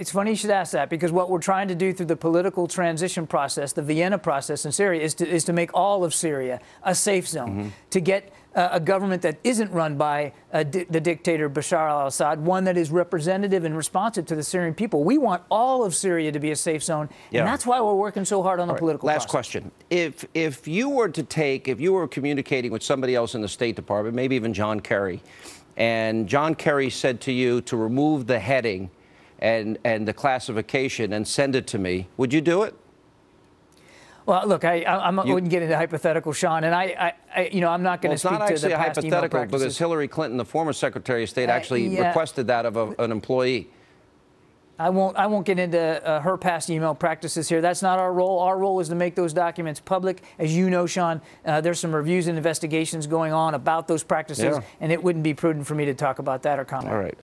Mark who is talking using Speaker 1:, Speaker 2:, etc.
Speaker 1: it's funny you should ask that because what we're trying to do through the political transition process, the Vienna process in Syria, is to, is to make all of Syria a safe zone,
Speaker 2: Mm-hmm.
Speaker 1: to get uh, a government that isn't run by uh, di- the dictator Bashar al Assad, one that is representative and responsive to the Syrian people. We want all of Syria to be a safe zone,
Speaker 2: Yeah.
Speaker 1: and that's why we're working so hard on the political
Speaker 2: Last
Speaker 1: process.
Speaker 2: question. If if you were to take, if you were communicating with somebody else in the State Department, maybe even John Kerry, and John Kerry said to you to remove the heading and and the classification and send it to me, would you do it?
Speaker 1: Well, look, I, I, I'm- I wouldn't get into hypothetical, Sean, and I, I, I you know, I'm not going
Speaker 2: Well,
Speaker 1: to
Speaker 2: it's
Speaker 1: speak
Speaker 2: not
Speaker 1: to
Speaker 2: actually
Speaker 1: the
Speaker 2: a
Speaker 1: past email
Speaker 2: hypothetical because. Hillary Clinton, the former Secretary of State,
Speaker 1: Uh,
Speaker 2: actually
Speaker 1: yeah.
Speaker 2: requested that of a, an employee.
Speaker 1: I won't. I won't get into uh, her past email practices here. That's not our role. Our role is to make those documents public. As you know, Sean, uh, there's some reviews and investigations going on about those practices,
Speaker 2: Yeah.
Speaker 1: and it wouldn't be prudent for me to talk about that or comment.
Speaker 2: All right.